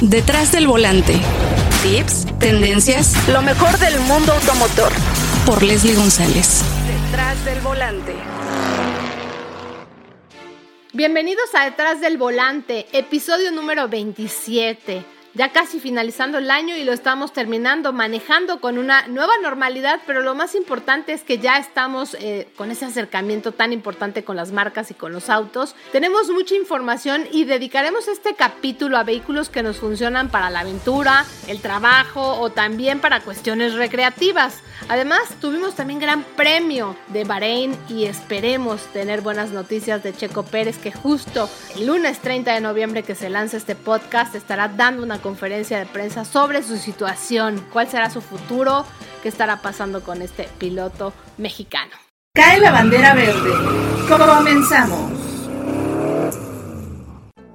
Detrás del volante. Tips, tendencias, lo mejor del mundo automotor. Por Leslie González. Detrás del volante. Bienvenidos a Detrás del Volante, episodio número 27 ya casi finalizando el año y lo estamos terminando, manejando con una nueva normalidad, pero lo más importante es que ya estamos eh, con ese acercamiento tan importante con las marcas y con los autos. Tenemos mucha información y dedicaremos este capítulo a vehículos que nos funcionan para la aventura, el trabajo o también para cuestiones recreativas. Además, tuvimos también gran premio de Bahrein y esperemos tener buenas noticias de Checo Pérez que justo el lunes 30 de noviembre que se lanza este podcast estará dando una conferencia de prensa sobre su situación, cuál será su futuro, qué estará pasando con este piloto mexicano. Cae la bandera verde. Comenzamos.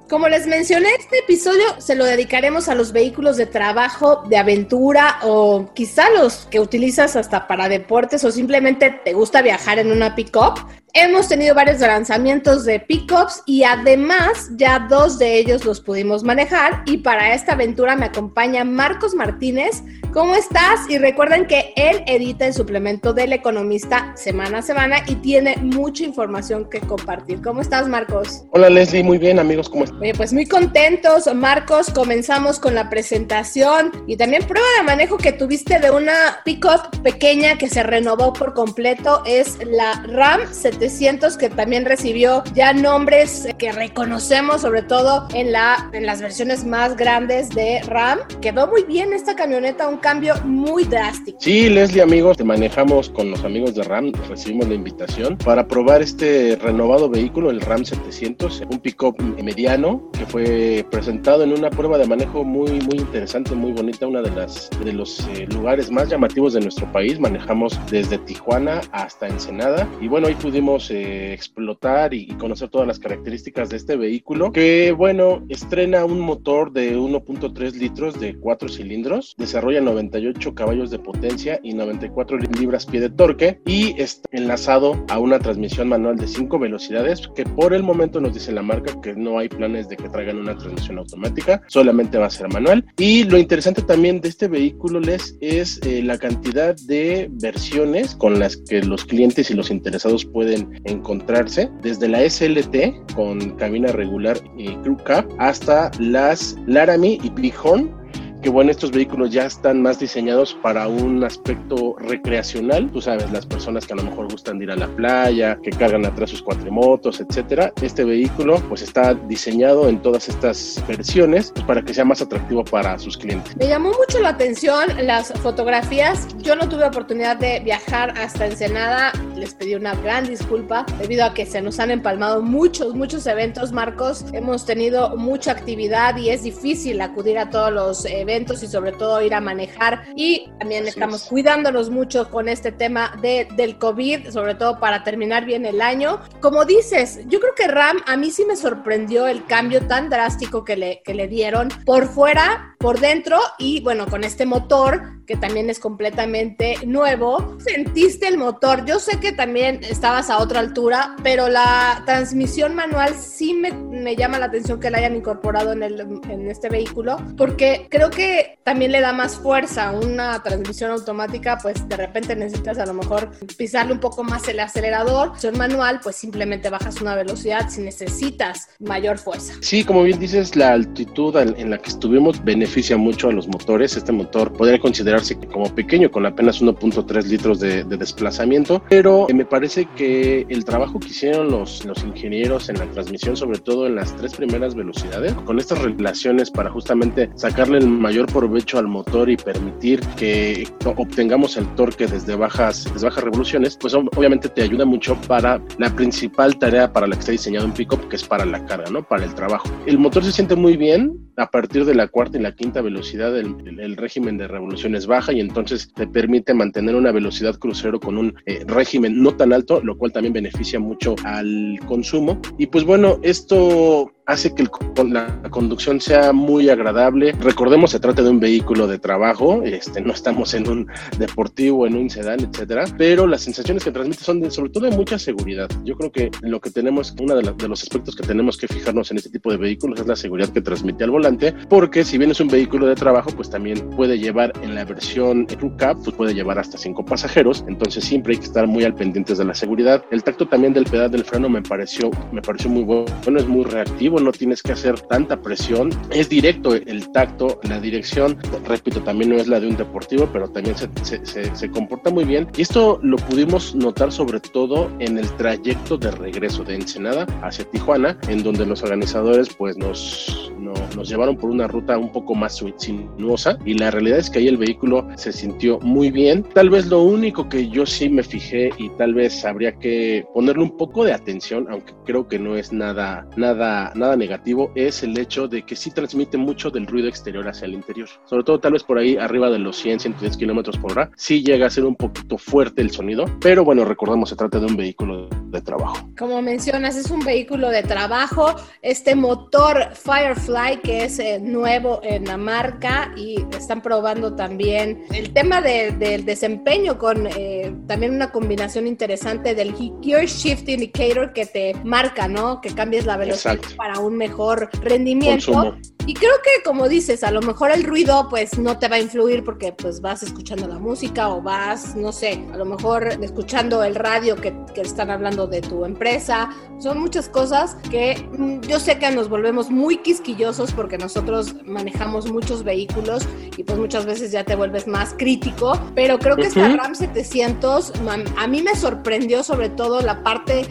Como les mencioné, este episodio se lo dedicaremos a los vehículos de trabajo, de aventura o quizá los que utilizas hasta para deportes o simplemente te gusta viajar en una pick-up. Hemos tenido varios lanzamientos de pickups y además ya dos de ellos los pudimos manejar y para esta aventura me acompaña Marcos Martínez. ¿Cómo estás? Y recuerden que él edita el suplemento del economista semana a semana y tiene mucha información que compartir. ¿Cómo estás, Marcos? Hola, Leslie. Muy bien, amigos. ¿Cómo estás? pues muy contentos. Marcos, comenzamos con la presentación y también prueba de manejo que tuviste de una pickup pequeña que se renovó por completo. Es la RAM 700 que también recibió ya nombres que reconocemos, sobre todo en, la, en las versiones más grandes de RAM. Quedó muy bien esta camioneta, un cambio muy drástico. Sí, Leslie, amigos, te manejamos con los amigos de RAM, recibimos la invitación para probar este renovado vehículo, el RAM 700, un pick-up mediano que fue presentado en una prueba de manejo muy, muy interesante, muy bonita, una de, las, de los eh, lugares más llamativos de nuestro país. Manejamos desde Tijuana hasta Ensenada y bueno, ahí pudimos eh, explotar y, conocer todas las características de este vehículo, que bueno, estrena un motor de 1.3 litros de 4 cilindros, desarrolla 98 caballos de potencia y 94 libras-pie de torque y está enlazado a una transmisión manual de 5 velocidades, que por el momento nos dice la marca que no hay planes de que traigan una transmisión automática, solamente va a ser manual. Y lo interesante también de este vehículo les es eh, la cantidad de versiones con las que los clientes y los interesados pueden encontrarse, desde la SLT con cabina regular y crew cab hasta las Laramie y Bighorn que bueno, estos vehículos ya están más diseñados para un aspecto recreacional. Tú sabes, las personas que a lo mejor gustan de ir a la playa, que cargan atrás sus cuatrimotos, etcétera. Este vehículo pues está diseñado en todas estas versiones pues, para que sea más atractivo para sus clientes. Me llamó mucho la atención las fotografías. Yo no tuve oportunidad de viajar hasta Ensenada. Les pedí una gran disculpa debido a que se nos han empalmado muchos, muchos eventos, Marcos. Hemos tenido mucha actividad y es difícil acudir a todos los eventos eventos y sobre todo ir a manejar. Y también estamos cuidándonos mucho con este tema de, del COVID, sobre todo para terminar bien el año. Como dices, yo creo que Ram a mí sí me sorprendió el cambio tan drástico que le, que le dieron por fuera, por dentro y bueno, con este motor que también es completamente nuevo. ¿Sentiste el motor? Yo sé que también estabas a otra altura, pero la transmisión manual sí me, me llama la atención que la hayan incorporado en, el, en este vehículo, porque creo que también le da más fuerza. Una transmisión automática, pues de repente necesitas a lo mejor pisarle un poco más el acelerador. Transmisión manual, pues simplemente bajas una velocidad si necesitas mayor fuerza. Sí, como bien dices, la altitud en la que estuvimos beneficia mucho a los motores. Este motor podría considerar como pequeño, con apenas 1.3 litros de, desplazamiento, pero me parece que el trabajo que hicieron los, los ingenieros en la transmisión, sobre todo en las tres primeras velocidades, con estas relaciones para justamente sacarle el mayor provecho al motor y permitir que obtengamos el torque desde bajas, desde bajas revoluciones, pues obviamente te ayuda mucho para la principal tarea para la que está diseñado un pickup, que es para la carga, ¿no? Para el trabajo. El motor se siente muy bien a partir de la cuarta y la quinta velocidad, el, régimen de revoluciones baja y entonces te permite mantener una velocidad crucero con un eh, régimen no tan alto, lo cual también beneficia mucho al consumo. Y pues bueno, esto hace que la conducción sea muy agradable. Recordemos, se trata de un vehículo de trabajo, este, no estamos en un deportivo, en un sedán, etcétera, pero las sensaciones que transmite son de, sobre todo de mucha seguridad. Yo creo que lo que tenemos, uno de, de los aspectos que tenemos que fijarnos en este tipo de vehículos es la seguridad que transmite al volante, porque si bien es un vehículo de trabajo, pues también puede llevar en la versión Crew Cab, pues puede llevar hasta cinco pasajeros, entonces siempre hay que estar muy al pendientes de la seguridad. El tacto también del pedal del freno me pareció, me pareció muy bueno, es muy reactivo, no tienes que hacer tanta presión, es directo el tacto, la dirección, repito, también no es la de un deportivo, pero también se, comporta muy bien. Y esto lo pudimos notar sobre todo en el trayecto de regreso de Ensenada hacia Tijuana, en donde los organizadores pues nos, nos llevaron por una ruta un poco más sinuosa y la realidad es que ahí el vehículo se sintió muy bien. Tal vez lo único que yo sí me fijé y tal vez habría que ponerle un poco de atención, aunque creo que no es nada, nada, nada negativo, es el hecho de que sí transmite mucho del ruido exterior hacia el interior. Sobre todo tal vez por ahí arriba de los 100, 110 kilómetros por hora, sí llega a ser un poquito fuerte el sonido, pero bueno, recordemos, se trata de un vehículo de trabajo. Como mencionas, es un vehículo de trabajo. Este motor Firefly, que es eh, nuevo en la marca y están probando también el tema del desempeño con eh, también una combinación interesante del Gear Shift Indicator que te marca, ¿no? Que cambies la velocidad para un mejor rendimiento. Y creo que como dices, a lo mejor el ruido pues no te va a influir porque pues vas escuchando la música o vas, no sé, a lo mejor escuchando el radio que, que están hablando de tu empresa. Son muchas cosas que mm, yo sé que nos volvemos muy quisquillosos porque nosotros manejamos muchos vehículos y pues muchas veces ya te vuelves más crítico, pero creo que esta RAM 700 a mí me sorprendió sobre todo la parte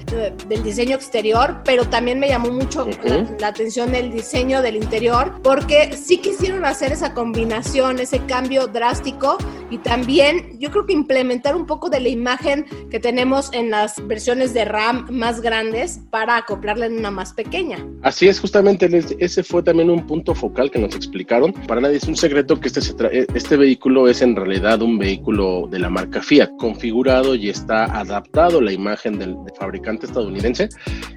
del diseño exterior, pero también me llamó mucho la atención el diseño del interior porque sí quisieron hacer esa combinación, ese cambio drástico y también yo creo que implementar un poco de la imagen que tenemos en las versiones de RAM más grandes para acoplarla en una más pequeña. Así es, justamente ese fue también un punto focal que nos explicaron. Para nadie es un secreto que este, e, este vehículo es en realidad un vehículo de la marca Fiat, configurado y está adaptado a la imagen del fabricante estadounidense.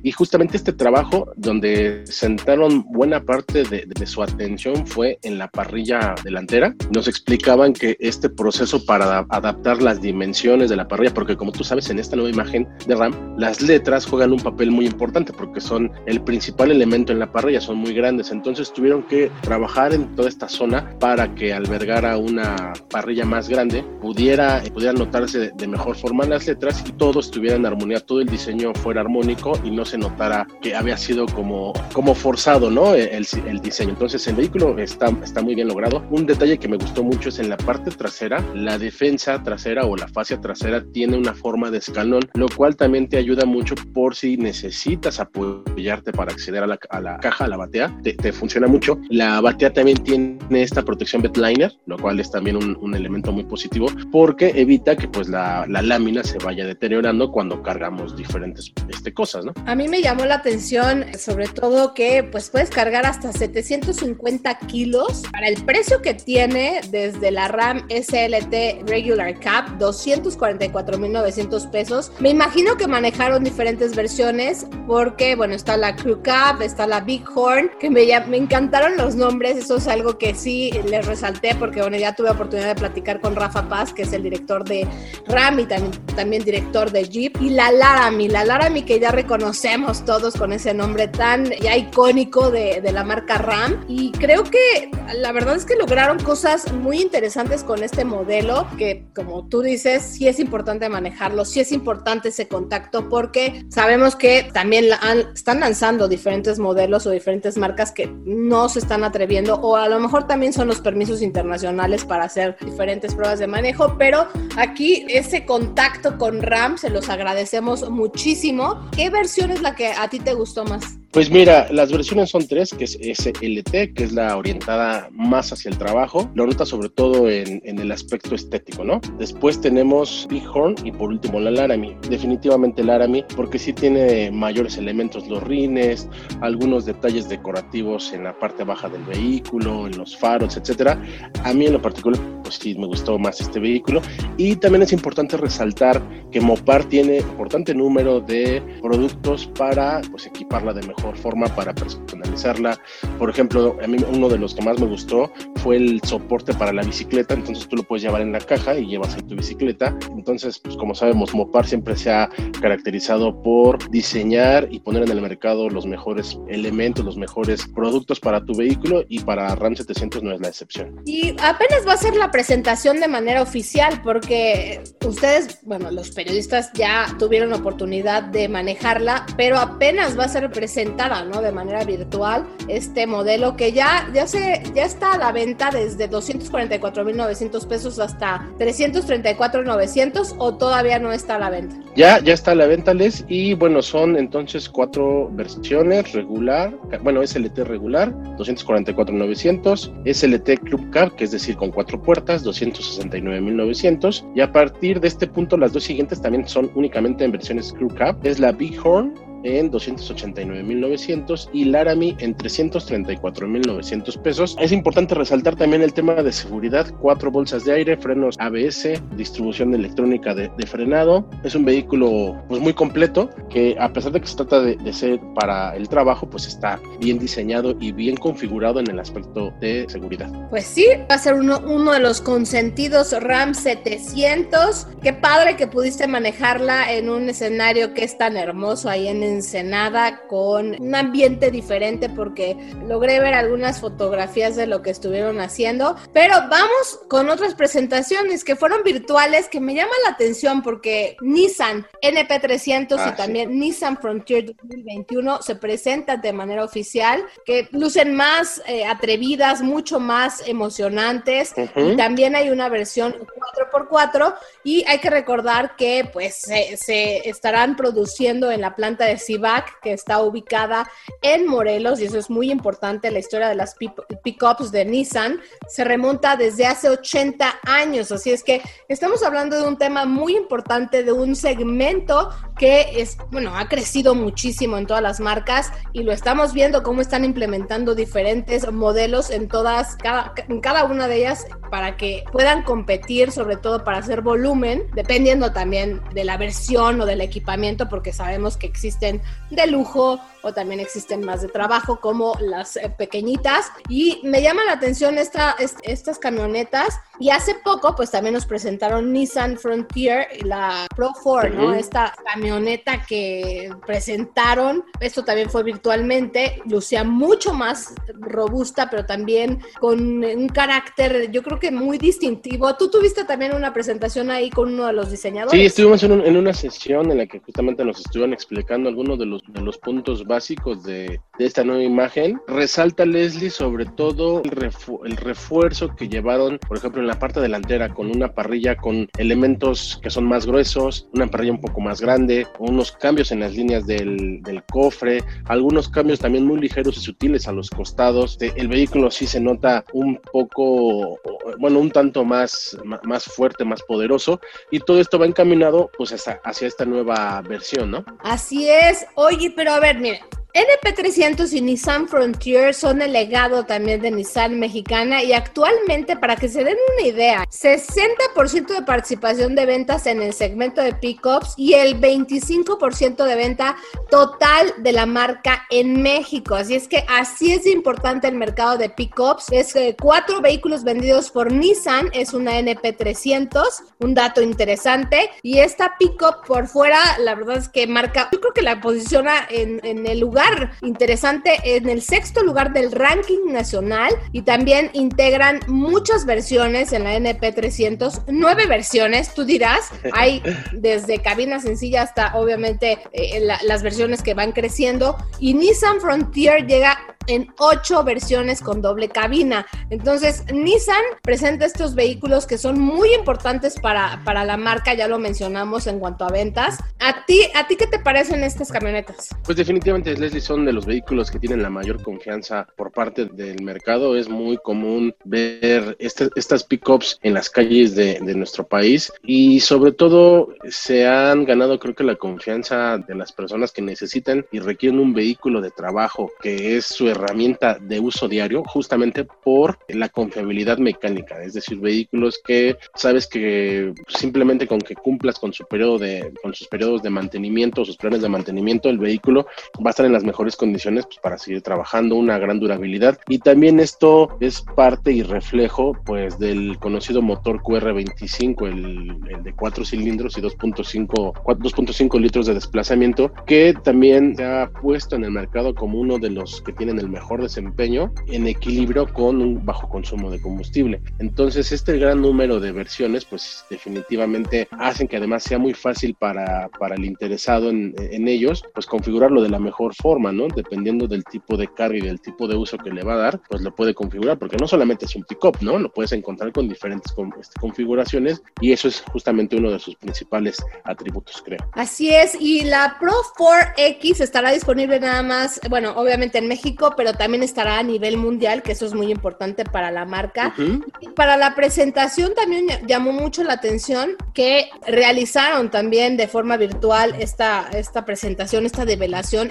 Y justamente este trabajo donde sentaron buena parte de, de su atención fue en la parrilla delantera. Nos explicaban que este proceso para adaptar las dimensiones de la parrilla, porque como tú sabes, en esta nueva imagen de RAM, las letras juegan un papel muy importante porque son el principal elemento en la parrilla, son muy grandes. Entonces tuvieron que trabajar en toda esta zona para que albergara una parrilla más grande, pudiera, pudiera notarse de mejor forma las letras y todo estuviera en armonía, todo el diseño fuera armónico y no se notara que había sido como, como forzado, ¿no? El, el diseño entonces el vehículo está, está muy bien logrado. Un detalle que me gustó mucho es en la parte trasera, la defensa trasera o la fascia trasera tiene una forma de escalón, lo cual también te ayuda mucho por si necesitas apoyarte para acceder a la, a la caja, a la batea, te, te, funciona mucho. La batea también tiene esta protección bedliner, lo cual es también un, un elemento muy positivo porque evita que pues la, la, lámina se vaya deteriorando cuando cargamos diferentes este, cosas, ¿no? A mí me llamó la atención sobre todo que pues puedes cargar hasta 700 150 kilos. Para el precio que tiene desde la RAM SLT Regular Cap, 244.900 pesos. Me imagino que manejaron diferentes versiones porque, bueno, está la Crew Cap, está la Big Horn, que me, me encantaron los nombres, eso es algo que sí les resalté porque, bueno, ya tuve oportunidad de platicar con Rafa Paz, que es el director de RAM y también, también director de Jeep, y la Laramie, la Laramie que ya reconocemos todos con ese nombre tan ya icónico de, de la marca RAM y creo que la verdad es que lograron cosas muy interesantes con este modelo que como tú dices, sí es importante manejarlo, sí es importante ese contacto porque sabemos que también están lanzando diferentes modelos o diferentes marcas que no se están atreviendo o a lo mejor también son los permisos internacionales para hacer diferentes pruebas de manejo, pero aquí ese contacto con RAM se los agradecemos muchísimo. ¿Qué versión es la que a ti te gustó más? Pues mira, las versiones son tres, que es SLT, que es la orientada más hacia el trabajo. Lo nota sobre todo en, el aspecto estético, ¿no? Después tenemos Bighorn y por último la Laramie. Definitivamente Laramie, porque sí tiene mayores elementos, los rines, algunos detalles decorativos en la parte baja del vehículo, en los faros, etcétera. A mí en lo particular, pues sí, me gustó más este vehículo. Y también es importante resaltar que Mopar tiene importante número de productos para pues, equiparla de mejor forma para personalizarla. Por ejemplo, a mí uno de los que más me gustó fue el soporte para la bicicleta, entonces tú lo puedes llevar en la caja y llevas ahí tu bicicleta. Entonces, pues como sabemos, Mopar siempre se ha caracterizado por diseñar y poner en el mercado los mejores elementos, los mejores productos para tu vehículo y para RAM 700 no es la excepción. Y apenas va a ser la presentación de manera oficial porque ustedes, bueno, los periodistas ya tuvieron oportunidad de manejarla, pero apenas va a ser presentada, ¿no? De manera virtual este modelo que ya, ya, se, ya está a la venta desde 244.900 pesos hasta 334.900 o todavía no está a la venta. Ya, ya está a la venta, Les, y bueno, son entonces cuatro versiones, regular, bueno, SLT regular, 244.900, SLT Club Cab, que es decir, con cuatro puertas, 269.900, y a partir de este punto las dos siguientes también son únicamente en versiones Club Cab, es la Bighorn en 289.900 y Laramie en 334.900 pesos. Es importante resaltar también el tema de seguridad, cuatro bolsas de aire, frenos ABS, distribución electrónica de, frenado. Es un vehículo pues muy completo que a pesar de que se trata de, ser para el trabajo, pues está bien diseñado y bien configurado en el aspecto de seguridad. Pues sí, va a ser uno, uno de los consentidos Ram 700. Qué padre que pudiste manejarla en un escenario que es tan hermoso ahí en Ensenada con un ambiente diferente porque logré ver algunas fotografías de lo que estuvieron haciendo. Pero vamos con otras presentaciones que fueron virtuales que me llaman la atención porque Nissan NP300 y ah, también Nissan Frontier 2021 se presentan de manera oficial, que lucen más eh, atrevidas, mucho más emocionantes. Y también hay una versión 4x4 y hay que recordar que pues se, se estarán produciendo en la planta de CIVAC, que está ubicada en Morelos, y eso es muy importante, la historia de las pickups de Nissan se remonta desde hace 80 años, así es que estamos hablando de un tema muy importante, de un segmento que es, bueno, ha crecido muchísimo en todas las marcas y lo estamos viendo cómo están implementando diferentes modelos en todas, cada, en cada una de ellas para que puedan competir, sobre todo para hacer volumen, dependiendo también de la versión o del equipamiento, porque sabemos que existen de lujo o también existen más de trabajo como las eh, pequeñitas y me llama la atención esta, estas camionetas y hace poco pues también nos presentaron Nissan Frontier la Pro 4, ¿no? Esta camioneta que presentaron, esto también fue virtualmente, lucía mucho más robusta pero también con un carácter yo creo que muy distintivo. Tú tuviste también una presentación ahí con uno de los diseñadores. Sí, estuvimos en, en una sesión en la que justamente nos estuvieron explicando algunos de los, puntos básicos de, esta nueva imagen. Resalta Leslie sobre todo el, refuerzo que llevaron, por ejemplo, en la parte delantera con una parrilla con elementos que son más gruesos, una parrilla un poco más grande, unos cambios en las líneas del, cofre, algunos cambios también muy ligeros y sutiles a los costados. El vehículo sí se nota un poco, bueno, un tanto más, más fuerte, más poderoso y todo esto va encaminado pues hacia esta nueva versión, ¿no? Así es. Oye, pero a ver, mire, NP300 y Nissan Frontier son el legado también de Nissan mexicana y actualmente, para que se den una idea, 60% de participación de ventas en el segmento de pickups y el 25% de venta total de la marca en México. Así es que así es importante el mercado de pickups. Es eh, cuatro vehículos vendidos por Nissan, es una NP300, un dato interesante. Y esta pickup por fuera, la verdad es que marca, yo creo que la posiciona en el lugar interesante en el sexto lugar del ranking nacional y también integran muchas versiones en la NP300, nueve versiones, tú dirás, hay desde cabina sencilla hasta obviamente eh, las versiones que van creciendo y Nissan Frontier llega en ocho versiones con doble cabina. Entonces, Nissan presenta estos vehículos que son muy importantes para, para la marca, ya lo mencionamos en cuanto a ventas. ¿A ti, ¿A ti qué te parecen estas camionetas? Pues definitivamente, Leslie, son de los vehículos que tienen la mayor confianza por parte del mercado. Es muy común ver este, estas pickups en las calles de, de nuestro país y sobre todo se han ganado creo que la confianza de las personas que necesitan y requieren un vehículo de trabajo que es su herramienta de uso diario justamente por la confiabilidad mecánica, es decir, vehículos que sabes que simplemente con que cumplas con su periodo de con sus periodos de mantenimiento, sus planes de mantenimiento, el vehículo va a estar en las mejores condiciones pues, para seguir trabajando, una gran durabilidad y también esto es parte y reflejo pues del conocido motor QR25, el, el de cuatro cilindros y 2.5 2.5 litros de desplazamiento que también se ha puesto en el mercado como uno de los que tienen el mejor desempeño en equilibrio con un bajo consumo de combustible. Entonces, este gran número de versiones, pues definitivamente hacen que además sea muy fácil para, para el interesado en, en ellos, pues configurarlo de la mejor forma, ¿no? Dependiendo del tipo de carga y del tipo de uso que le va a dar, pues lo puede configurar, porque no solamente es un pick-up, ¿no? Lo puedes encontrar con diferentes este, configuraciones y eso es justamente uno de sus principales atributos, creo. Así es, y la Pro 4X estará disponible nada más, bueno, obviamente en México, pero también estará a nivel mundial, que eso es muy importante para la marca. Y para la presentación también llamó mucho la atención que realizaron también de forma virtual esta, esta presentación, esta develación.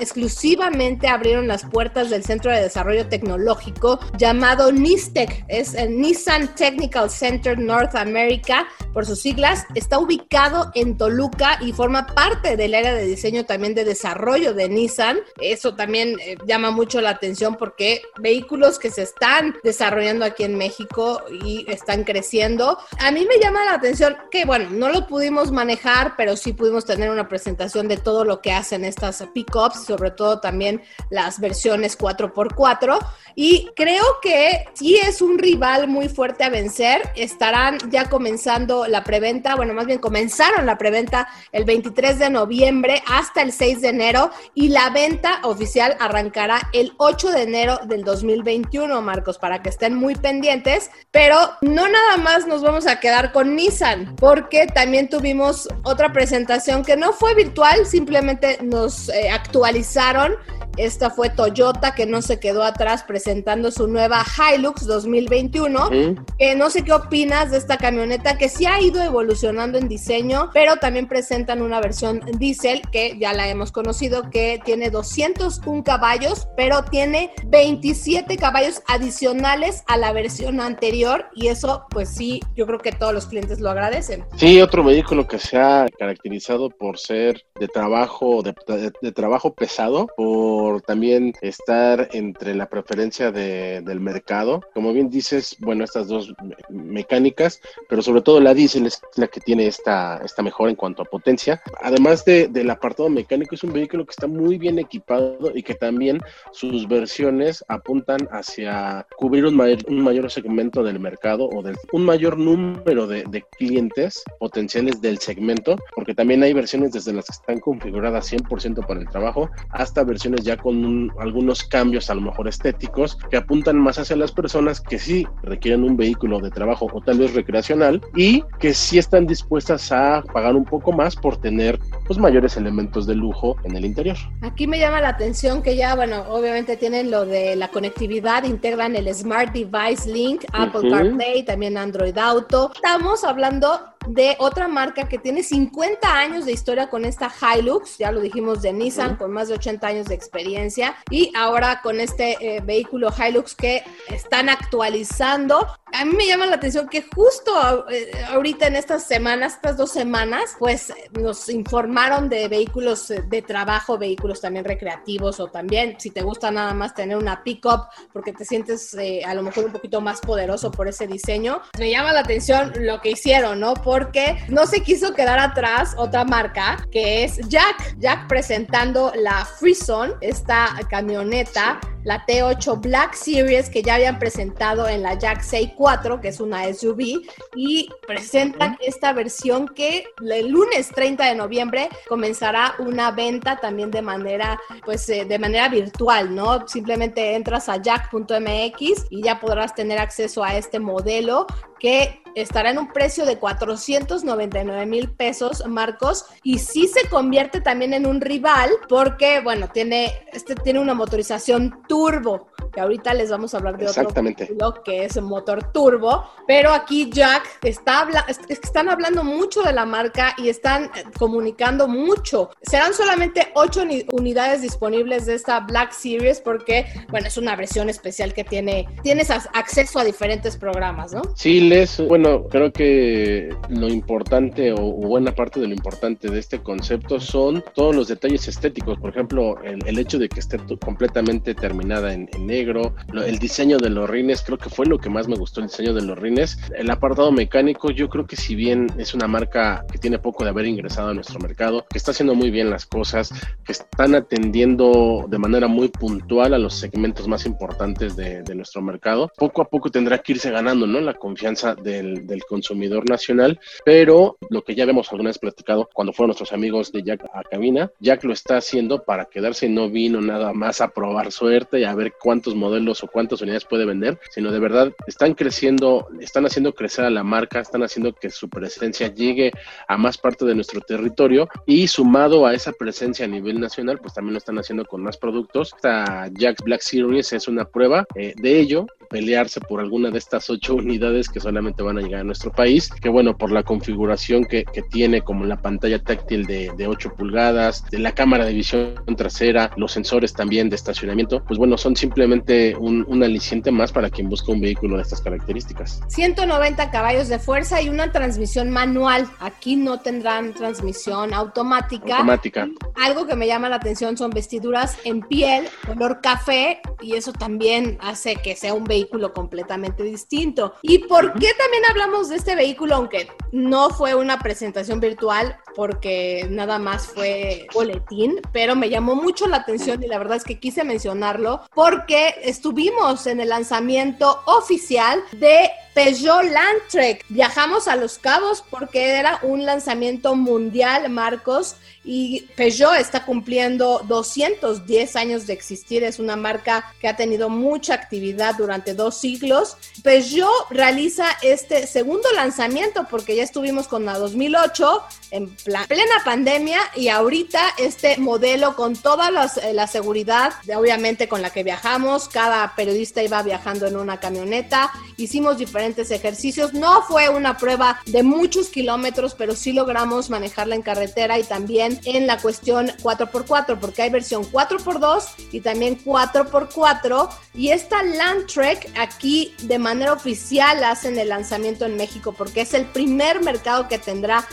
Exclusivamente abrieron las puertas del Centro de Desarrollo Tecnológico llamado NISTEC, es el Nissan Technical Center North America, por sus siglas. Está ubicado en Toluca y forma parte del área de diseño también de desarrollo de Nissan. Eso también eh, llama mucho la atención porque vehículos que se están desarrollando aquí en México y están creciendo. A mí me llama la atención que, bueno, no lo pudimos manejar, pero sí pudimos tener una presentación de todo lo que hacen estas pickups, sobre todo también las versiones 4x4. Y creo que sí es un rival muy fuerte a vencer. Estarán ya comenzando la preventa, bueno, más bien comenzaron la preventa el 23 de noviembre hasta el 6 de enero y la venta oficial arrancará el 8 de enero del 2021, Marcos, para que estén muy pendientes. Pero no nada más nos vamos a quedar con Nissan, porque también tuvimos otra presentación que no fue virtual, simplemente nos eh, actualizaron down esta fue Toyota que no se quedó atrás presentando su nueva Hilux 2021. Que no sé qué opinas de esta camioneta que sí ha ido evolucionando en diseño, pero también presentan una versión diésel que ya la hemos conocido que tiene 201 caballos, pero tiene 27 caballos adicionales a la versión anterior y eso pues sí, yo creo que todos los clientes lo agradecen. Sí, otro vehículo que se ha caracterizado por ser de trabajo de, de trabajo pesado por también estar entre la preferencia de, del mercado. Como bien dices, bueno, estas dos mecánicas, pero sobre todo la diésel es la que tiene esta, esta mejora en cuanto a potencia. Además de, del apartado mecánico, es un vehículo que está muy bien equipado y que también sus versiones apuntan hacia cubrir un mayor, un mayor segmento del mercado o del, un mayor número de, de clientes potenciales del segmento, porque también hay versiones desde las que están configuradas 100% para el trabajo hasta versiones ya con algunos cambios a lo mejor estéticos que apuntan más hacia las personas que sí requieren un vehículo de trabajo o tal vez recreacional y que sí están dispuestas a pagar un poco más por tener pues mayores elementos de lujo en el interior. Aquí me llama la atención que ya, bueno, obviamente tienen lo de la conectividad, integran el Smart Device Link, Apple CarPlay, también Android Auto. Estamos hablando de otra marca que tiene 50 años de historia con esta Hilux, ya lo dijimos de Nissan, con más de 80 años de experiencia, y ahora con este eh, vehículo Hilux que están actualizando. A mí me llama la atención que justo eh, ahorita en estas semanas, estas dos semanas, pues nos informaron de vehículos eh, de trabajo, vehículos también recreativos o también si te gusta nada más tener una pickup porque te sientes a lo mejor un poquito más poderoso por ese diseño. Me llama la atención lo que hicieron, ¿no? Por porque no se quiso quedar atrás otra marca que es Jack. Jack presentando la Freezone, esta camioneta, la T8 Black Series que ya habían presentado en la Jack 64, que es una SUV, y presentan esta versión que el lunes 30 de noviembre comenzará una venta también de manera, pues, eh, de manera virtual, ¿no? Simplemente entras a jack.mx y ya podrás tener acceso a este modelo que estará en un precio de 499 mil pesos, Marcos, y sí se convierte también en un rival porque, bueno, tiene, este tiene una motorización turbo, que ahorita les vamos a hablar de otro vehículo que es motor turbo, pero aquí Jack está habla es que están hablando mucho de la marca y están eh, comunicando mucho. Serán solamente ocho uni- unidades disponibles de esta Black Series porque, bueno, es una versión especial que tiene, tienes acceso a diferentes programas, ¿no? Sí, Les, bueno, creo que lo importante o, buena parte de lo importante de este concepto son todos los detalles estéticos. Por ejemplo, el, el hecho de que esté completamente terminada en, en negro, lo- el diseño de los rines, creo que fue lo que más me gustó, el diseño de los rines. El apartado mecánico, yo creo que si bien es una marca que tiene poco de haber ingresado a nuestro mercado, que está haciendo muy bien las cosas, que están atendiendo de manera muy puntual a los segmentos más importantes de, de nuestro mercado, poco a poco tendrá que irse ganando ¿no? la confianza del, del consumidor nacional, pero lo que ya hemos alguna vez platicado cuando fueron nuestros amigos de Jack a cabina, Jack lo está haciendo para quedarse, no vino nada más a probar suerte y a ver cuántos modelos o cuántas unidades puede vender, sino de verdad están creciendo, están haciendo crecer a la marca, están haciendo que su presencia llegue a más parte de nuestro territorio y sumado a esa presencia a nivel nacional, pues también lo están haciendo con más productos. Esta Jack's Black Series es una prueba eh, de ello, pelearse por alguna de estas ocho unidades que solamente van a llegar a nuestro país, que bueno, por la configuración que, que tiene como la pantalla táctil de, de 8 pulgadas, de la cámara de visión trasera, los sensores también de estacionamiento, pues bueno, son simplemente un, un aliciente más para quien busca un vehículo de estas características. 190 caballos de fuerza y una transmisión manual. Aquí no tendrán transmisión automática. Automática. Algo que me llama la atención son vestiduras en piel, color café, y eso también hace que sea un vehículo completamente distinto. ¿Y por qué también hablamos de este vehículo, aunque no fue una presentación virtual, porque nada más fue boletín, pero me llamó mucho la atención y la verdad es que quise mencionarlo porque estuvimos en el lanzamiento oficial de Peugeot Landtrek. Viajamos a Los Cabos porque era un lanzamiento mundial, Marcos, y Peugeot está cumpliendo 210 años de existir. Es una marca que ha tenido mucha actividad durante dos siglos. Peugeot realiza este segundo lanzamiento porque ya estuvimos con la 2008 en plena pandemia y ahorita este modelo con toda las- eh, la seguridad, de- obviamente con la que viajamos, cada periodista iba viajando en una camioneta, hicimos diferentes ejercicios, no fue una prueba de muchos kilómetros, pero sí logramos manejarla en carretera y también en la cuestión 4x4, porque hay versión 4x2 y también 4x4 y esta Landtrek aquí de manera oficial hacen el lanzamiento en México porque es el primer mercado que tendrá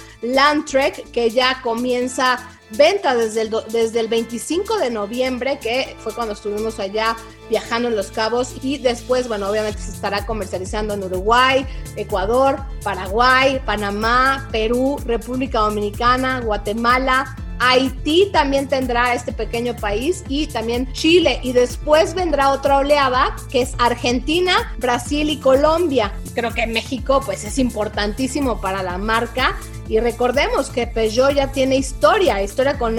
Landtrek que ya comienza venta desde el, desde el 25 de noviembre, que fue cuando estuvimos allá viajando en Los Cabos, y después, bueno, obviamente se estará comercializando en Uruguay, Ecuador, Paraguay, Panamá, Perú, República Dominicana, Guatemala. Haití también tendrá este pequeño país y también Chile y después vendrá otra oleada que es Argentina, Brasil y Colombia. Creo que México pues es importantísimo para la marca y recordemos que Peugeot ya tiene historia, historia con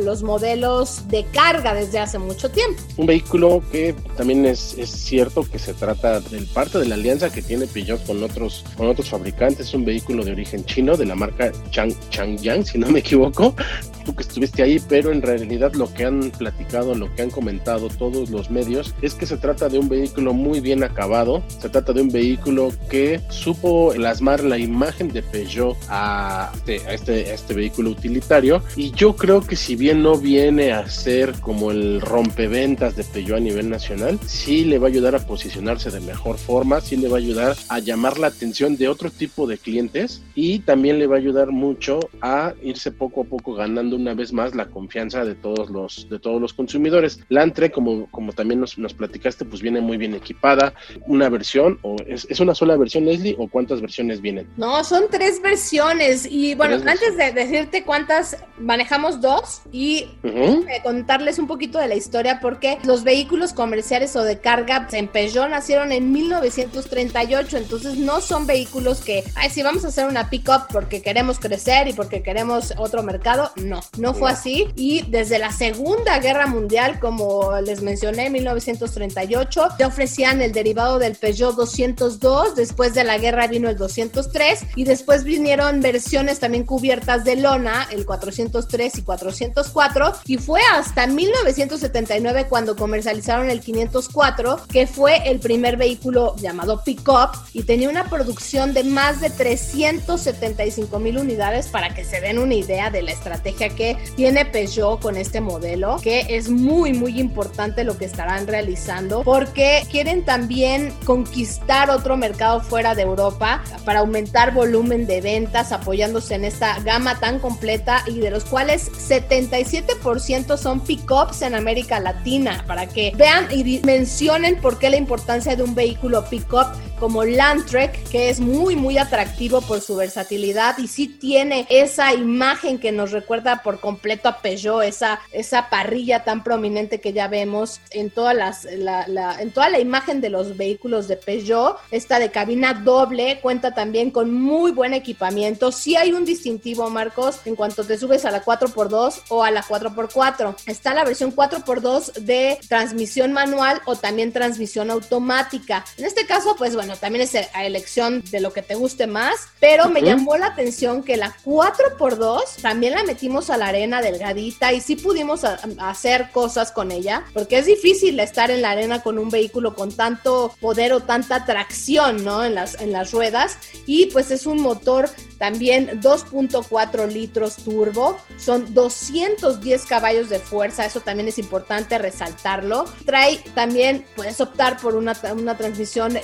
los modelos de carga desde hace mucho tiempo. Un vehículo que también es, es cierto que se trata del parte de la alianza que tiene Peugeot con otros, con otros fabricantes. Es un vehículo de origen chino de la marca Chang, Changyang, si no me equivoco. Tú que estuviste ahí, pero en realidad lo que han platicado, lo que han comentado todos los medios es que se trata de un vehículo muy bien acabado. Se trata de un vehículo que supo plasmar la imagen de Peugeot a este, a este, a este vehículo utilitario. Y yo creo que si bien no viene a ser como el rompeventas de Peugeot a nivel nacional, sí le va a ayudar a posicionarse de mejor forma, sí le va a ayudar a llamar la atención de otro tipo de clientes y también le va a ayudar mucho a irse poco a poco ganando una vez más la confianza de todos los, de todos los consumidores. La Antre, como, como también nos, nos platicaste, pues viene muy bien equipada. Una versión, o es, es una sola versión, Leslie, o cuántas versiones vienen? No, son tres versiones y bueno, antes de decirte cuántas, manejamos dos y Ujú. eh, contarles un poquito de la historia porque los vehículos comerciales o de carga pues, en Peugeot nacieron en 1938, entonces no son vehículos que, ay, sí, vamos a hacer una pick-up porque queremos crecer y porque queremos otro mercado. No, no fue así. Y desde la Segunda Guerra Mundial, como les mencioné, en 1938, te ofrecían el derivado del Peugeot 202, después de la guerra vino el 203 y después vinieron versiones versiones también cubiertas de lona, el 403 y 404, y fue hasta 1979 cuando comercializaron el 504, que fue el primer vehículo llamado pickup y tenía una producción de más de 375 mil unidades para que se den una idea de la estrategia que tiene Peugeot con este modelo, que es muy, muy importante lo que estarán realizando porque quieren también conquistar otro mercado fuera de Europa para aumentar volumen de ventas, apoyándose en esta gama tan completa y de los cuales 77% son pickups en América Latina, para que vean y mencionen por qué la importancia de un vehículo pickup como Landtrek, que es muy, muy atractivo por su versatilidad y sí tiene esa imagen que nos recuerda por completo a Peugeot, esa, esa parrilla tan prominente que ya vemos en, todas las, la, en toda la imagen de los vehículos de Peugeot. Esta de cabina doble cuenta también con muy buen equipamiento. Sí hay un distintivo, Marcos, en cuanto te subes a la 4x2 o a la 4x4. Está la versión 4x2 de transmisión manual o también transmisión automática. En este caso, pues bueno, también es a elección de lo que te guste más, pero me llamó la atención que la 4x2 también la metimos a la arena delgadita y sí pudimos hacer cosas con ella, porque es difícil estar en la arena con un vehículo con tanto poder o tanta tracción, ¿no? En las, en las ruedas y pues es un motor también 2.4 litros turbo, son 210 caballos de fuerza, eso también es importante resaltarlo. Trae también, puedes optar por una, una transmisión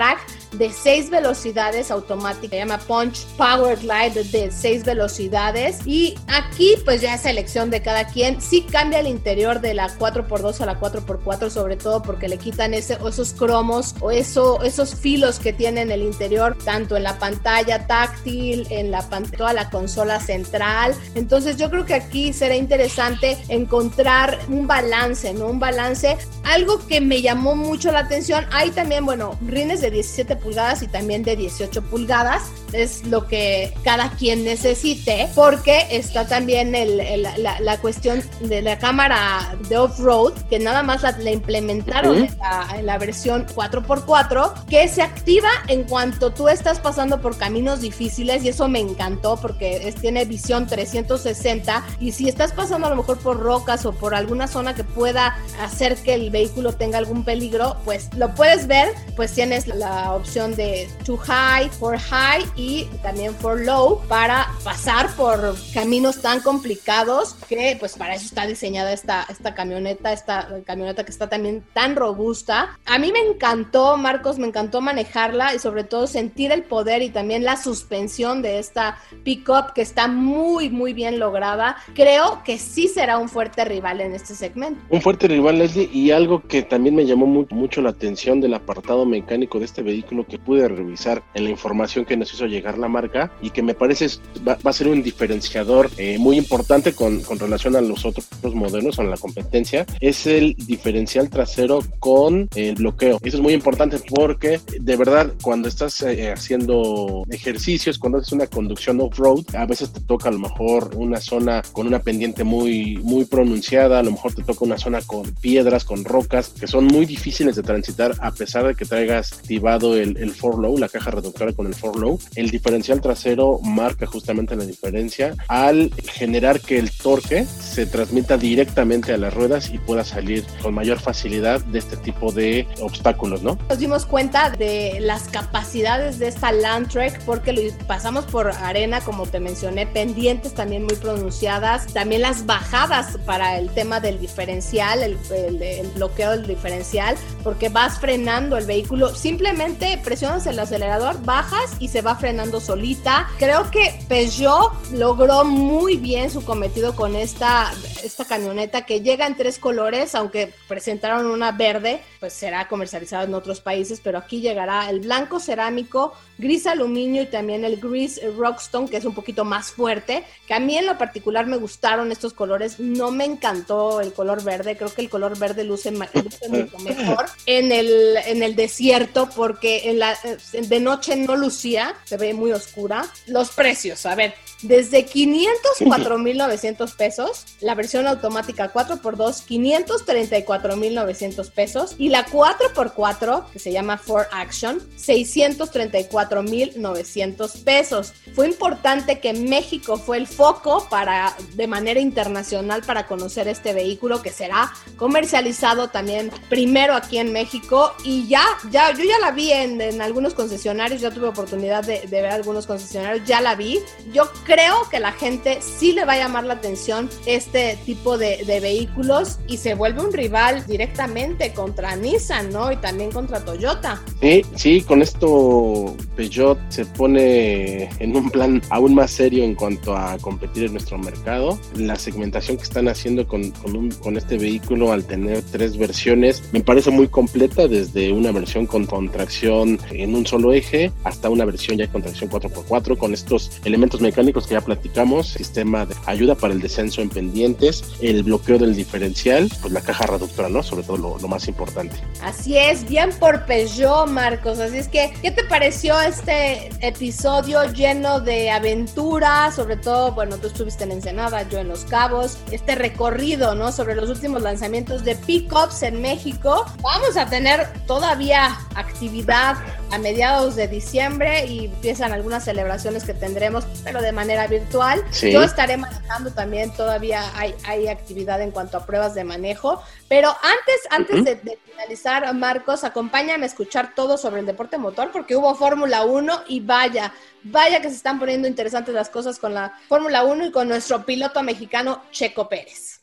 Getrack de 6 velocidades automática, se llama Punch Power Glide de 6 velocidades. Y aquí pues ya es elección de cada quien. Sí cambia el interior de la 4x2 a la 4x4, sobre todo porque le quitan ese, esos cromos o eso, esos filos que tiene en el interior, tanto en la pantalla táctil, en la toda la consola central. Entonces yo creo que aquí será interesante encontrar un balance, ¿no? Un balance. Algo que me llamó mucho la atención, hay también, bueno, rines de 17 pulgadas y también de 18 pulgadas. Es lo que cada quien necesite, porque está también el, la, cuestión de la cámara de off-road, que nada más la, implementaron en, la, versión 4x4, que se activa en cuanto tú estás pasando por caminos difíciles y eso me encantó porque es, tiene visión 360 y si estás pasando a lo mejor por rocas o por alguna zona que pueda hacer que el vehículo tenga algún peligro, pues lo puedes ver, pues tienes la opción de too high, for high y también for low para pasar por caminos tan complicados que pues para eso está diseñada esta, esta camioneta, esta camioneta que está también tan robusta. A mí me encantó, Marcos, me encantó manejarla y sobre todo sentir el poder y también la suspensión de esta pickup que está muy, muy bien lograda. Creo que sí será un fuerte rival en este segmento. Un fuerte rival, Leslie, y algo que también me llamó mucho la atención del apartado mecánico de este vehículo que pude revisar en la información que nos hizo llegar la marca y que me parece va, a ser un diferenciador eh, muy importante con, con, relación a los otros modelos a la competencia, es el diferencial trasero con el bloqueo. Eso es muy importante porque de verdad cuando estás eh, haciendo ejercicios, cuando haces una conducción off-road, a veces te toca a lo mejor una zona con una pendiente muy, muy pronunciada, a lo mejor te toca una zona con piedras, con rocas, que son muy difíciles de transitar a pesar de que traigas activado el, el low, la caja reductora con el for low. El diferencial trasero marca justamente la diferencia. Al generar que el torque se transmita directamente a las ruedas y pueda salir con mayor facilidad de este tipo de obstáculos, ¿no? Nos dimos cuenta de las capacidades de esta Landtrek porque lo pasamos por arena, como te mencioné, pendientes también muy pronunciadas, también las bajadas para el tema del diferencial, el, el bloqueo del diferencial, porque vas frenando el vehículo, simplemente presionas el acelerador, bajas y se va frenando solita. Creo que Peugeot logró muy bien su cometido con esta, esta camioneta que llega en tres colores, aunque presentaron una verde, pues será comercializada en otros países, pero aquí llegará el blanco cerámico, gris aluminio y también el gris rockstone, que es un poquito más fuerte, que a mí en lo particular me gustaron estos colores, no me encantó el color verde, creo que el color verde luce, luce mucho mejor en el, en el desierto porque en la, de noche no lucía, se ve muy oscura. Los precios, a ver, desde 504.900 pesos, la versión automática 4x2, 534.900 pesos y la 4x4, que se llama 4 Action, 634.900 pesos. Fue importante que México fue el foco para, de manera internacional para conocer este vehículo que será comercializado también primero aquí en México y ya, ya, yo ya la vi en, en algunos concesionarios, ya tuve oportunidad de, de, ver algunos concesionarios, ya la vi. Yo creo que la gente sí le va a llamar la atención este tipo de, de vehículos y se vuelve un rival directamente contra Nissan, ¿no? Y también contra Toyota. Sí, sí, con esto Peugeot se pone en un plan aún más serio en cuanto a competir en nuestro mercado. La segmentación que están haciendo con, con, un, con este vehículo al tener tres versiones me parece muy completa, desde una versión con, con tracción en un solo eje hasta una versión ya con tracción 4x4 con estos elementos mecánicos que ya platicamos, sistema de ayuda para el descenso en pendientes, el bloqueo del diferencial, pues la caja reductora, ¿no? Sobre todo lo, más importante. Así es, bien por Peugeot, Marcos. Así es que, ¿qué te pareció este episodio lleno de aventuras? Sobre todo, bueno, tú estuviste en Ensenada, yo en Los Cabos, este recorrido, ¿no? Sobre los últimos lanzamientos de pickups en México. Vamos a tener todavía actividad a mediados de diciembre y empiezan algunas celebraciones que tendremos, pero de manera virtual. Sí. Yo estaré manejando también, todavía hay, hay actividad en cuanto a pruebas de manejo, pero antes, antes uh -huh. de, de, finalizar, Marcos, acompáñame a escuchar todo sobre el deporte motor, porque hubo Fórmula 1 y vaya, vaya que se están poniendo interesantes las cosas con la Fórmula 1 y con nuestro piloto mexicano Checo Pérez.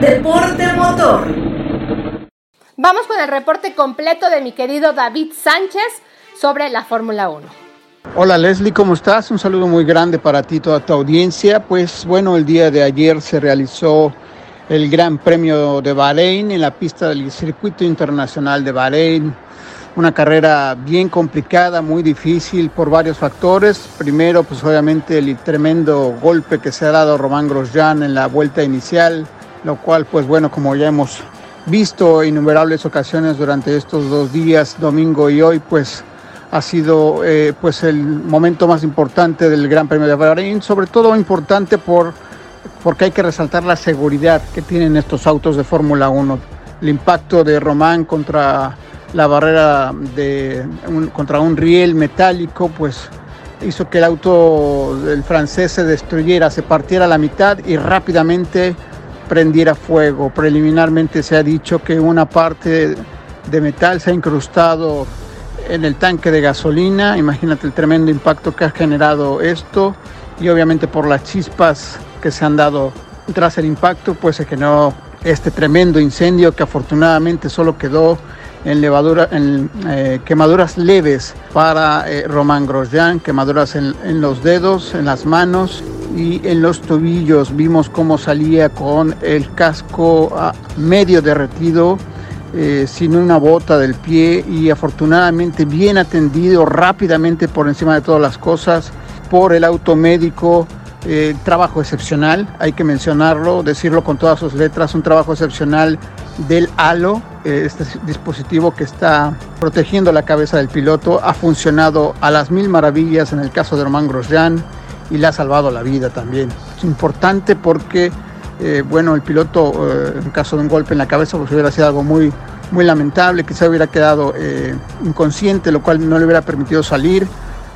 Deporte motor. Vamos con el reporte completo de mi querido David Sánchez sobre la Fórmula 1. Hola Leslie, ¿cómo estás? Un saludo muy grande para ti y toda tu audiencia. Pues bueno, el día de ayer se realizó el Gran Premio de Bahrein en la pista del Circuito Internacional de Bahrein. Una carrera bien complicada, muy difícil por varios factores. Primero, pues obviamente el tremendo golpe que se ha dado Román Grosjean en la vuelta inicial, lo cual pues bueno, como ya hemos visto innumerables ocasiones durante estos dos días, domingo y hoy, pues ha sido eh, pues el momento más importante del Gran Premio de Bahrein, sobre todo importante por, porque hay que resaltar la seguridad que tienen estos autos de Fórmula 1. El impacto de Román contra la barrera de un, contra un riel metálico, pues hizo que el auto del francés se destruyera, se partiera a la mitad y rápidamente prendiera fuego. Preliminarmente se ha dicho que una parte de metal se ha incrustado en el tanque de gasolina. Imagínate el tremendo impacto que ha generado esto y obviamente por las chispas que se han dado tras el impacto, pues se generó este tremendo incendio que afortunadamente solo quedó en, levadura, en eh, quemaduras leves para eh, Román Grosjean, quemaduras en, en, los dedos, en las manos y en los tobillos. Vimos cómo salía con el casco medio derretido, eh, sin una bota del pie y afortunadamente bien atendido rápidamente por encima de todas las cosas por el automédico. Eh, trabajo excepcional, hay que mencionarlo, decirlo con todas sus letras, un trabajo excepcional del halo, eh, este dispositivo que está protegiendo la cabeza del piloto, ha funcionado a las mil maravillas en el caso de Román Grosjean y le ha salvado la vida también. Es importante porque, eh, bueno, el piloto en caso de un golpe en la cabeza pues hubiera sido algo muy, muy lamentable, quizá hubiera quedado inconsciente, lo cual no le hubiera permitido salir.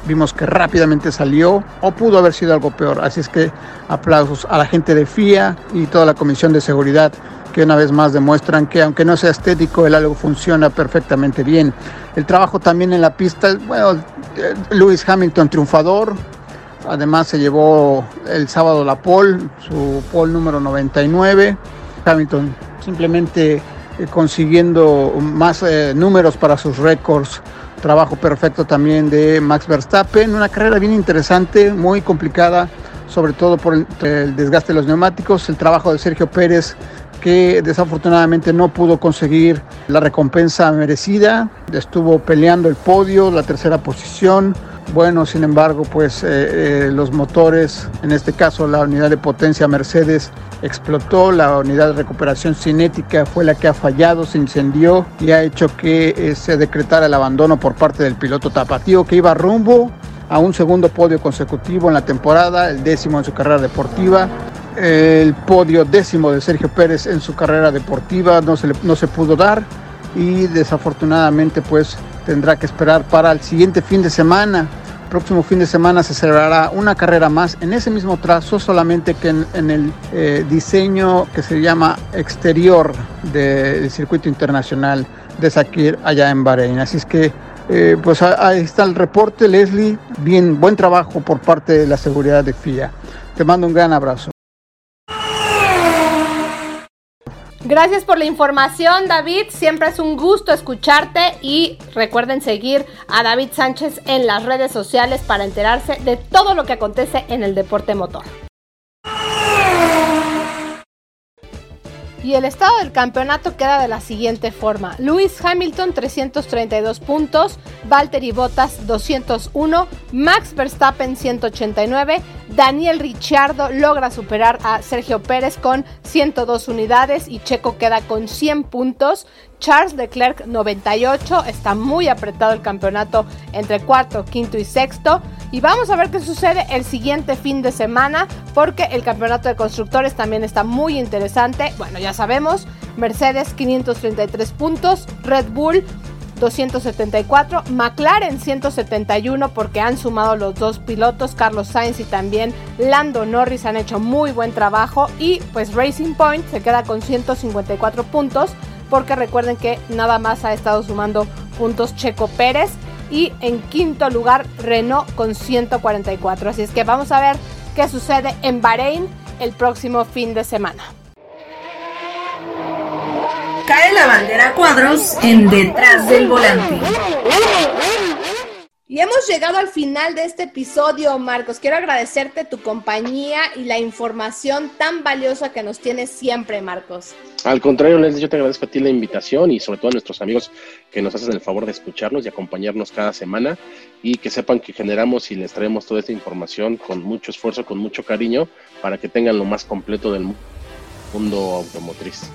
Vimos que rápidamente salió o pudo haber sido algo peor. Así es que aplausos a la gente de FIA y toda la Comisión de Seguridad que una vez más demuestran que aunque no sea estético, el algo funciona perfectamente bien. El trabajo también en la pista, bueno, Lewis Hamilton triunfador, además se llevó el sábado la pole, su pole número 99. Hamilton simplemente eh, consiguiendo más eh, números para sus récords. Trabajo perfecto también de Max Verstappen. Una carrera bien interesante, muy complicada, sobre todo por el, desgaste de los neumáticos. El trabajo de Sergio Pérez que desafortunadamente no pudo conseguir la recompensa merecida. Estuvo peleando el podio, la tercera posición. Bueno, sin embargo, pues eh, eh, los motores, en este caso la unidad de potencia Mercedes, explotó, la unidad de recuperación cinética fue la que ha fallado, se incendió y ha hecho que eh, se decretara el abandono por parte del piloto tapatío que iba rumbo a un segundo podio consecutivo en la temporada, el décimo en su carrera deportiva el podio décimo de Sergio Pérez en su carrera deportiva no se, le, no se pudo dar y desafortunadamente pues tendrá que esperar para el siguiente fin de semana. Próximo fin de semana se celebrará una carrera más en ese mismo trazo, solamente que en, el eh, diseño que se llama exterior del circuito internacional de Sakir allá en Bahrein. Así es que eh, pues ahí está el reporte, Leslie. Bien, buen trabajo por parte de la seguridad de FIA. Te mando un gran abrazo. Gracias por la información, David. Siempre es un gusto escucharte y recuerden seguir a David Sánchez en las redes sociales para enterarse de todo lo que acontece en el deporte motor. Y el estado del campeonato queda de la siguiente forma. Lewis Hamilton 332 puntos, Valtteri Bottas 201, Max Verstappen 189, Daniel Ricciardo logra superar a Sergio Pérez con 102 unidades y Checo queda con 100 puntos. Charles Leclerc 98, está muy apretado el campeonato entre cuarto, quinto y sexto. Y vamos a ver qué sucede el siguiente fin de semana porque el campeonato de constructores también está muy interesante. Bueno, ya sabemos, Mercedes 533 puntos, Red Bull 274, McLaren 171 porque han sumado los dos pilotos, Carlos Sainz y también Lando Norris han hecho muy buen trabajo y pues Racing Point se queda con 154 puntos porque recuerden que nada más ha estado sumando puntos Checo Pérez y en quinto lugar Renault con 144. Así es que vamos a ver qué sucede en Bahrein el próximo fin de semana. Cae la bandera cuadros en detrás del volante. Y hemos llegado al final de este episodio, Marcos. Quiero agradecerte tu compañía y la información tan valiosa que nos tienes siempre, Marcos. Al contrario, Leslie, yo te agradezco a ti la invitación y sobre todo a nuestros amigos que nos hacen el favor de escucharnos y acompañarnos cada semana y que sepan que generamos y les traemos toda esta información con mucho esfuerzo, con mucho cariño, para que tengan lo más completo del mundo automotriz.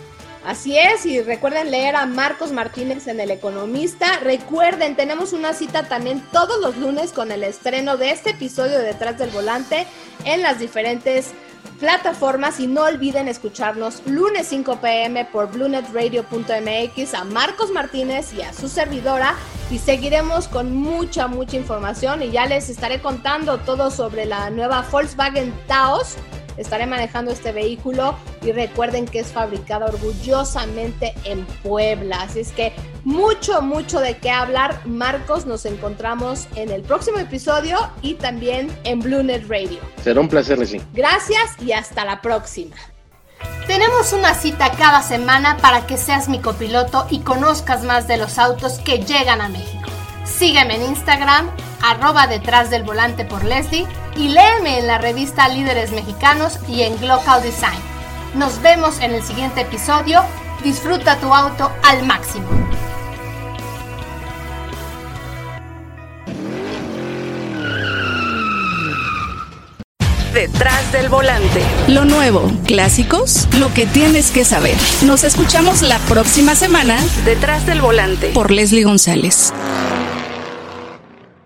Así es, y recuerden leer a Marcos Martínez en El Economista. Recuerden, tenemos una cita también todos los lunes con el estreno de este episodio de Detrás del Volante en las diferentes plataformas y no olviden escucharnos lunes 5 pm por bluenetradio.mx a Marcos Martínez y a su servidora y seguiremos con mucha mucha información y ya les estaré contando todo sobre la nueva Volkswagen Taos estaré manejando este vehículo y recuerden que es fabricado orgullosamente en Puebla. Así es que mucho, mucho de qué hablar. Marcos, nos encontramos en el próximo episodio y también en BlueNet Radio. Será un placer, Leslie. Gracias y hasta la próxima. Tenemos una cita cada semana para que seas mi copiloto y conozcas más de los autos que llegan a México. Sígueme en Instagram, arroba detrás del volante por Leslie y léeme en la revista Líderes Mexicanos y en Global Design. Nos vemos en el siguiente episodio. Disfruta tu auto al máximo. Detrás del volante. Lo nuevo, clásicos, lo que tienes que saber. Nos escuchamos la próxima semana. Detrás del volante. Por Leslie González.